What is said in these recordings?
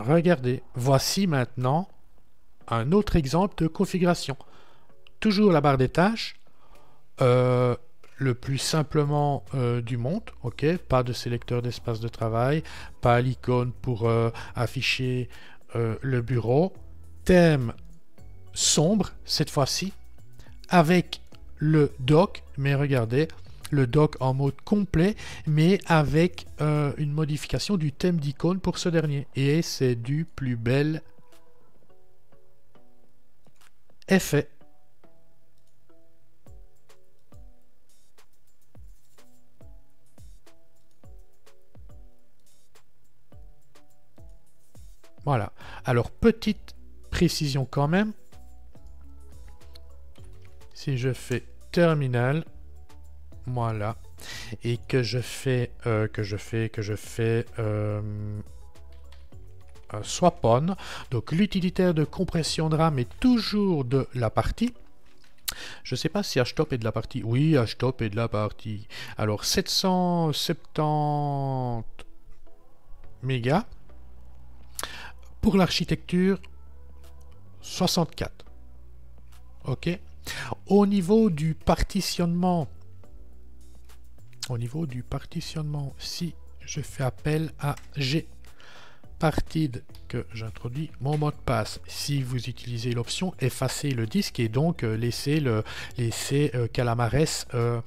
regardez, voici maintenant un autre exemple de configuration. Toujours la barre des tâches, euh, le plus simplement euh, du monde, pas de sélecteur d'espace de travail, pas l'icône pour euh, afficher le bureau, thème sombre cette fois-ci, avec le dock, mais regardez, le dock en mode complet, mais avec une modification du thème d'icône pour ce dernier. Et c'est du plus bel effet. Voilà. Alors, petite précision quand même. Si je fais terminal, voilà, et que je fais, euh, que je fais, que je fais euh, swap on, donc l'utilitaire de compression de RAM est toujours de la partie. Je sais pas si htop est de la partie. Oui, htop est de la partie. Alors 770 mégas. Pour l'architecture, 64. OK Au niveau du partitionnement, au niveau du partitionnement, si je fais appel à G partide que j'introduis mon mot de passe. Si vous utilisez l'option effacer le disque et donc euh, laisser le laisser euh, Calamares euh,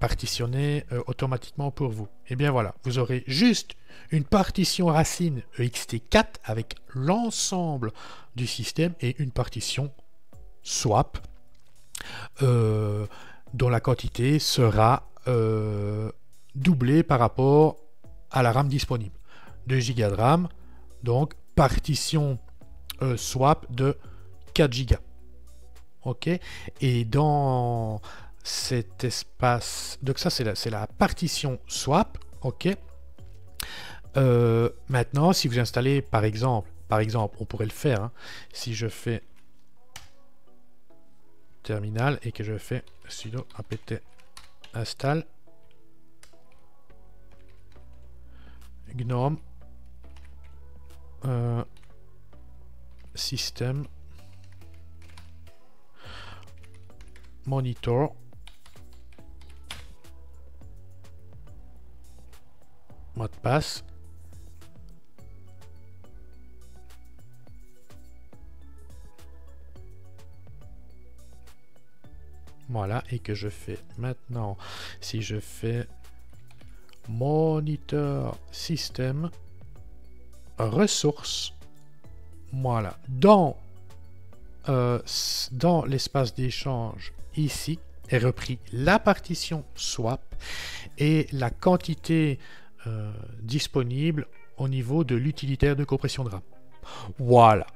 partitionner automatiquement pour vous. Et eh bien voilà, vous aurez juste une partition racine ext4 avec l'ensemble du système et une partition swap dont la quantité sera euh, doublée par rapport à la RAM disponible. 2 Go de RAM, donc partition euh, swap de 4 Go. Ok? Et dans cet espace, donc ça c'est la, la partition swap, ok? Euh, maintenant, si vous installez, par exemple, par exemple, on pourrait le faire, hein, si je fais terminal et que je fais sudo apt install. Gnome. Euh, système. Monitor. Mot de passe Voilà, et que je fais maintenant, si je fais moniteur système, ressources, voilà, dans, euh, dans l'espace d'échange ici, est repris la partition swap et la quantité euh, disponible au niveau de l'utilitaire de compression de RAM. Voilà.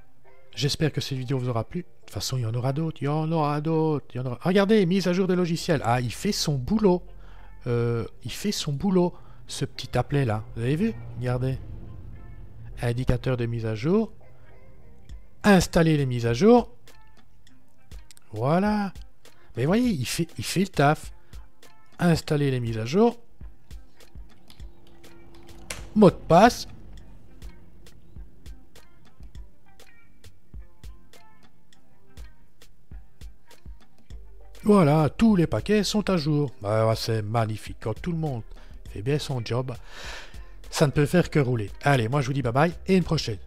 J'espère que cette vidéo vous aura plu. De toute façon, il y en aura d'autres, il y en aura d'autres. Regardez, mise à jour de logiciel. Ah, il fait son boulot. Euh, il fait son boulot, ce petit appelé là. Vous avez vu? Regardez. Indicateur de mise à jour. Installer les mises à jour. Voilà. Mais voyez, il fait, il fait le taf. Installer les mises à jour. Mot de passe. Voilà, tous les paquets sont à jour. Bah, c'est magnifique. Quand tout le monde fait bien son job, ça ne peut faire que rouler. Allez, moi je vous dis bye bye et une prochaine.